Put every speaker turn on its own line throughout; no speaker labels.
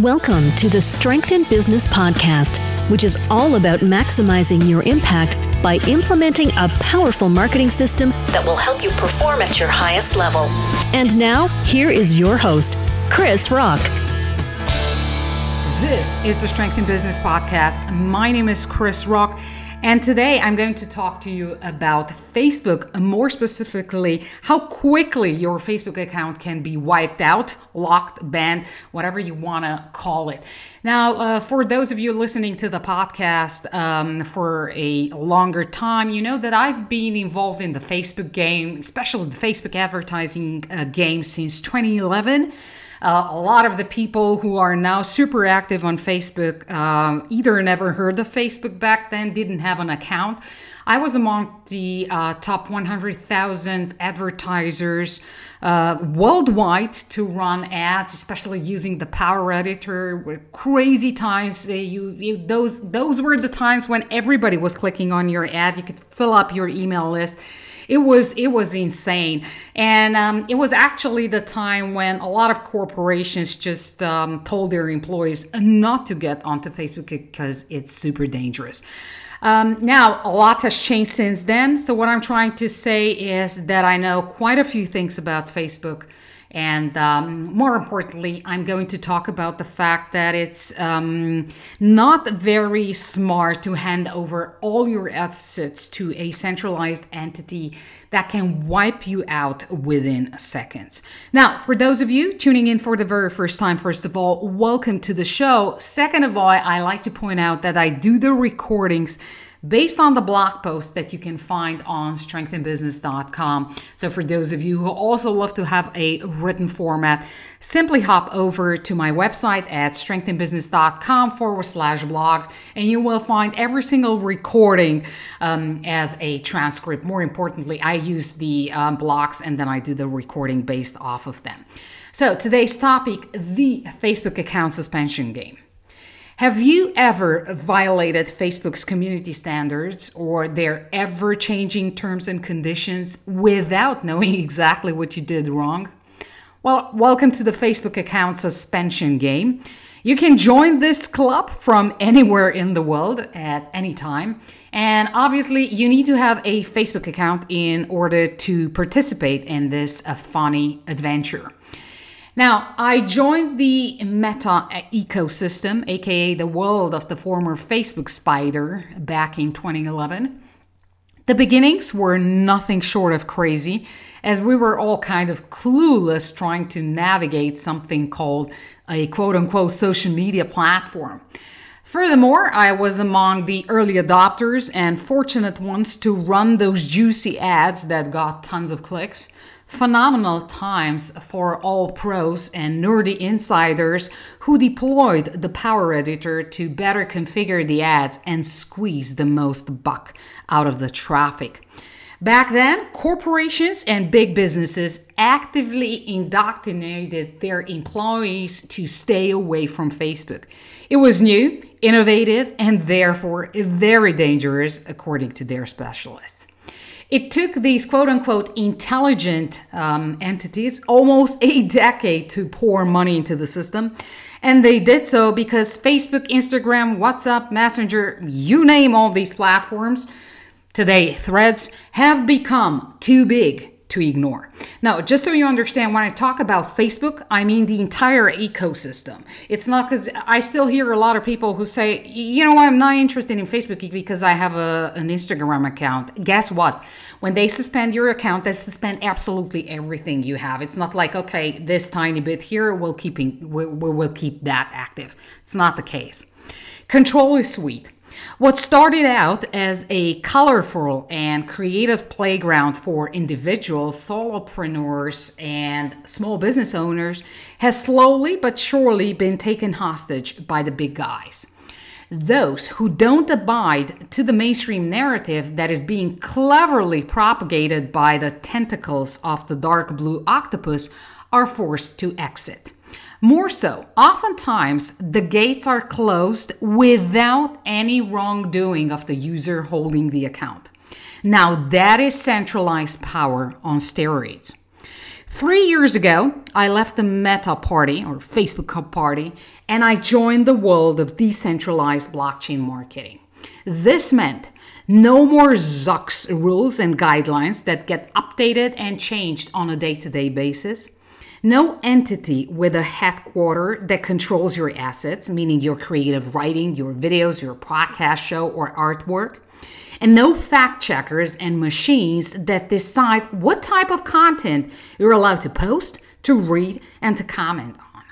Welcome to the Strength in Business podcast, which is all about maximizing your impact by implementing a powerful marketing system that will help you perform at your highest level. And now, here is your host, Krisz Rokk.
This is the Strength in Business podcast. My name is Krisz Rokk. And today I'm going to talk to you about Facebook, more specifically, how quickly your Facebook account can be wiped out, locked, banned, whatever you want to call it. Now, uh, for those of you listening to the podcast um, for a longer time, you know that I've been involved in the Facebook game, especially the Facebook advertising uh, game, since 2011. Uh, a lot of the people who are now super active on Facebook um, either never heard of Facebook back then, didn't have an account. I was among the uh, top 100,000 advertisers uh, worldwide to run ads, especially using the Power Editor. With crazy times. You, you, those those were the times when everybody was clicking on your ad. You could fill up your email list it was it was insane. And um, it was actually the time when a lot of corporations just um, told their employees not to get onto facebook because it's super dangerous. Um, now a lot has changed since then. So what i'm trying to say is that i know quite a few things about facebook and um, more importantly, I'm going to talk about the fact that it's um, not very smart to hand over all your assets to a centralized entity that can wipe you out within seconds. Now, for those of you tuning in for the very first time, first of all, welcome to the show. Second of all, I like to point out that I do the recordings based on the blog post that you can find on strengthinbusiness.com. So, for those of you who also love to have a written format, simply hop over to my website at strengthinbusiness.com forward slash blogs, and you will find every single recording um, as a transcript. More importantly, I use the um, blogs and then I do the recording based off of them. So, today's topic the Facebook account suspension game. Have you ever violated Facebook's community standards or their ever changing terms and conditions without knowing exactly what you did wrong? Well, welcome to the Facebook account suspension game. You can join this club from anywhere in the world at any time. And obviously, you need to have a Facebook account in order to participate in this uh, funny adventure. Now, I joined the Meta ecosystem, aka the world of the former Facebook spider, back in 2011. The beginnings were nothing short of crazy, as we were all kind of clueless trying to navigate something called a quote unquote social media platform. Furthermore, I was among the early adopters and fortunate ones to run those juicy ads that got tons of clicks phenomenal times for all pros and nerdy insiders who deployed the Power Editor to better configure the ads and squeeze the most buck out of the traffic. Back then, corporations and big businesses actively indoctrinated their employees to stay away from Facebook. It was new, innovative, and therefore very dangerous, according to their specialists. It took these quote unquote intelligent um, entities almost a decade to pour money into the system. And they did so because Facebook, Instagram, WhatsApp, Messenger, you name all these platforms, today threads, have become too big to ignore. Now, just so you understand, when I talk about Facebook, I mean the entire ecosystem. It's not because I still hear a lot of people who say, you know I'm not interested in Facebook because I have a, an Instagram account. Guess what? When they suspend your account, they suspend absolutely everything you have. It's not like, okay, this tiny bit here, we'll, keeping, we, we will keep that active. It's not the case. Control is sweet. What started out as a colorful and creative playground for individuals, solopreneurs, and small business owners has slowly but surely been taken hostage by the big guys. Those who don't abide to the mainstream narrative that is being cleverly propagated by the tentacles of the dark blue octopus are forced to exit. More so, oftentimes the gates are closed without any wrongdoing of the user holding the account. Now, that is centralized power on steroids. Three years ago, I left the Meta party or Facebook party and I joined the world of decentralized blockchain marketing. This meant no more Zuck's rules and guidelines that get updated and changed on a day to day basis. No entity with a headquarter that controls your assets, meaning your creative writing, your videos, your podcast show, or artwork and no fact checkers and machines that decide what type of content you're allowed to post, to read, and to comment on.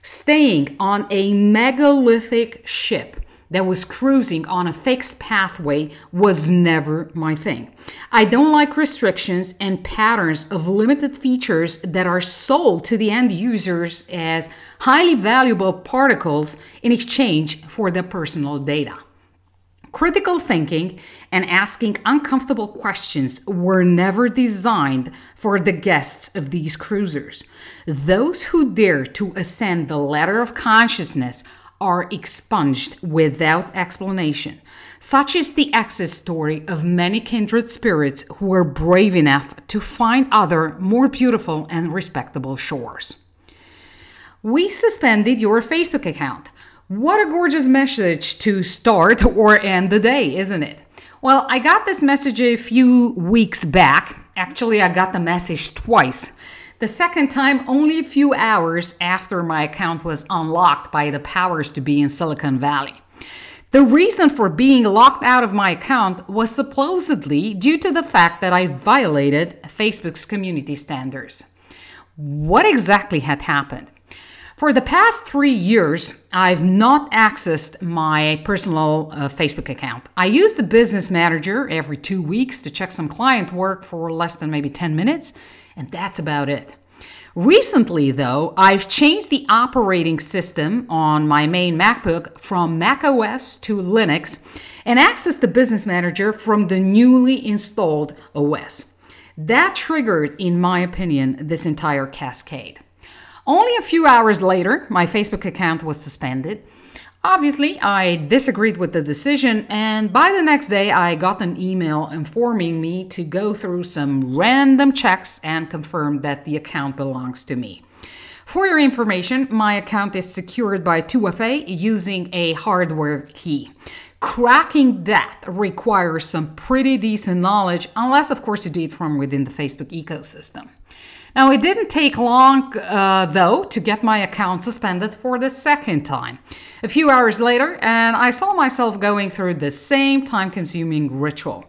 Staying on a megalithic ship that was cruising on a fixed pathway was never my thing. I don't like restrictions and patterns of limited features that are sold to the end users as highly valuable particles in exchange for their personal data. Critical thinking and asking uncomfortable questions were never designed for the guests of these cruisers. Those who dare to ascend the ladder of consciousness are expunged without explanation. Such is the exit story of many kindred spirits who were brave enough to find other, more beautiful and respectable shores. We suspended your Facebook account. What a gorgeous message to start or end the day, isn't it? Well, I got this message a few weeks back. Actually, I got the message twice. The second time, only a few hours after my account was unlocked by the powers to be in Silicon Valley. The reason for being locked out of my account was supposedly due to the fact that I violated Facebook's community standards. What exactly had happened? For the past three years, I've not accessed my personal uh, Facebook account. I use the business manager every two weeks to check some client work for less than maybe 10 minutes, and that's about it. Recently, though, I've changed the operating system on my main MacBook from Mac OS to Linux and accessed the business manager from the newly installed OS. That triggered, in my opinion, this entire cascade. Only a few hours later, my Facebook account was suspended. Obviously, I disagreed with the decision, and by the next day, I got an email informing me to go through some random checks and confirm that the account belongs to me. For your information, my account is secured by 2FA using a hardware key. Cracking that requires some pretty decent knowledge, unless, of course, you do it from within the Facebook ecosystem. Now, it didn't take long, uh, though, to get my account suspended for the second time. A few hours later, and I saw myself going through the same time consuming ritual.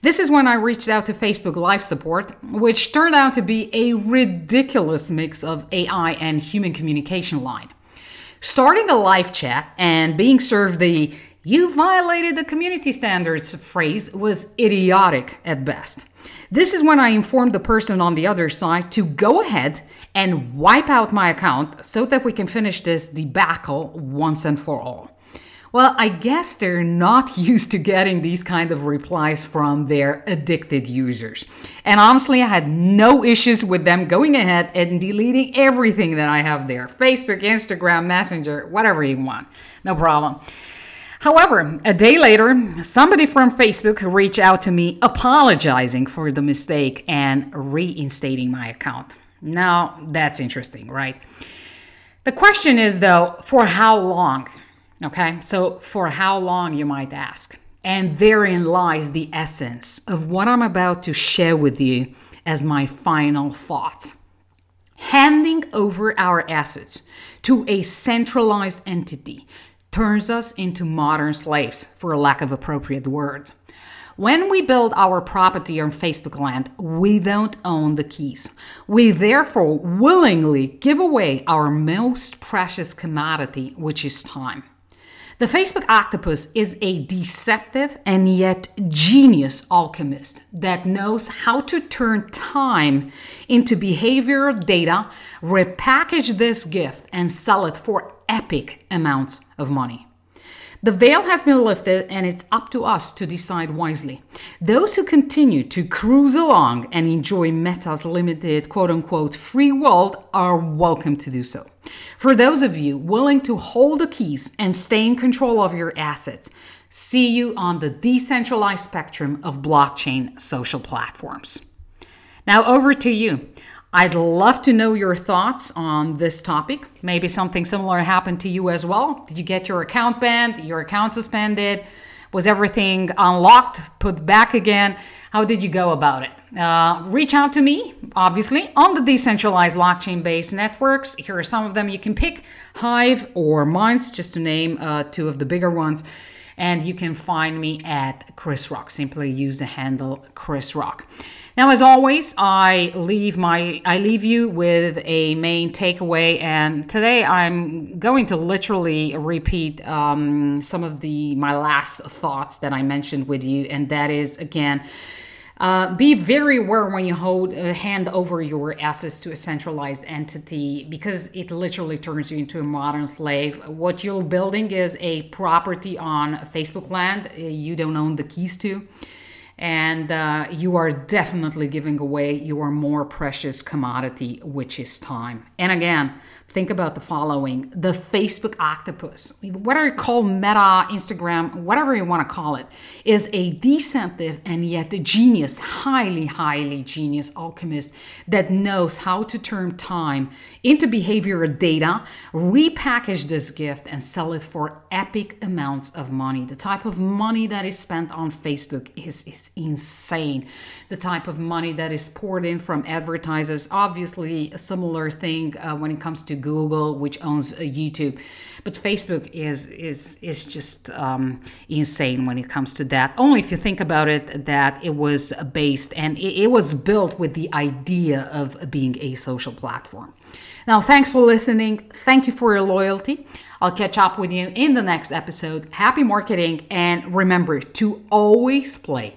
This is when I reached out to Facebook Live support, which turned out to be a ridiculous mix of AI and human communication line. Starting a live chat and being served the you violated the community standards phrase was idiotic at best. This is when I informed the person on the other side to go ahead and wipe out my account so that we can finish this debacle once and for all. Well, I guess they're not used to getting these kind of replies from their addicted users. And honestly, I had no issues with them going ahead and deleting everything that I have there Facebook, Instagram, Messenger, whatever you want. No problem. However, a day later, somebody from Facebook reached out to me apologizing for the mistake and reinstating my account. Now, that's interesting, right? The question is, though, for how long? Okay, so for how long, you might ask. And therein lies the essence of what I'm about to share with you as my final thoughts. Handing over our assets to a centralized entity turns us into modern slaves, for lack of appropriate words. When we build our property on Facebook land, we don't own the keys. We therefore willingly give away our most precious commodity, which is time. The Facebook octopus is a deceptive and yet genius alchemist that knows how to turn time into behavioral data, repackage this gift, and sell it for epic amounts of money. The veil has been lifted, and it's up to us to decide wisely. Those who continue to cruise along and enjoy Meta's limited quote unquote free world are welcome to do so. For those of you willing to hold the keys and stay in control of your assets, see you on the decentralized spectrum of blockchain social platforms. Now, over to you. I'd love to know your thoughts on this topic. Maybe something similar happened to you as well. Did you get your account banned, your account suspended? Was everything unlocked, put back again? How did you go about it? Uh, reach out to me, obviously, on the decentralized blockchain based networks. Here are some of them you can pick Hive or Minds, just to name uh, two of the bigger ones. And you can find me at Krisz Rokk. Simply use the handle Krisz Rokk. Now, as always, I leave my I leave you with a main takeaway, and today I'm going to literally repeat um, some of the my last thoughts that I mentioned with you, and that is again. Uh, be very aware when you hold uh, hand over your assets to a centralized entity because it literally turns you into a modern slave. What you're building is a property on Facebook land uh, you don't own the keys to and uh, you are definitely giving away your more precious commodity, which is time. And again, think about the following the Facebook octopus, whatever you call Meta, Instagram, whatever you want to call it, is a deceptive and yet a genius, highly, highly genius alchemist that knows how to turn time into behavioral data, repackage this gift, and sell it for epic amounts of money. The type of money that is spent on Facebook is, is insane. The type of money that is poured in from advertisers, obviously, a similar thing uh, when it comes to Google, which owns uh, YouTube. But Facebook is is is just um, insane when it comes to that. Only if you think about it, that it was based and it, it was built with the idea of being a social platform. Now, thanks for listening. Thank you for your loyalty. I'll catch up with you in the next episode. Happy marketing, and remember to always play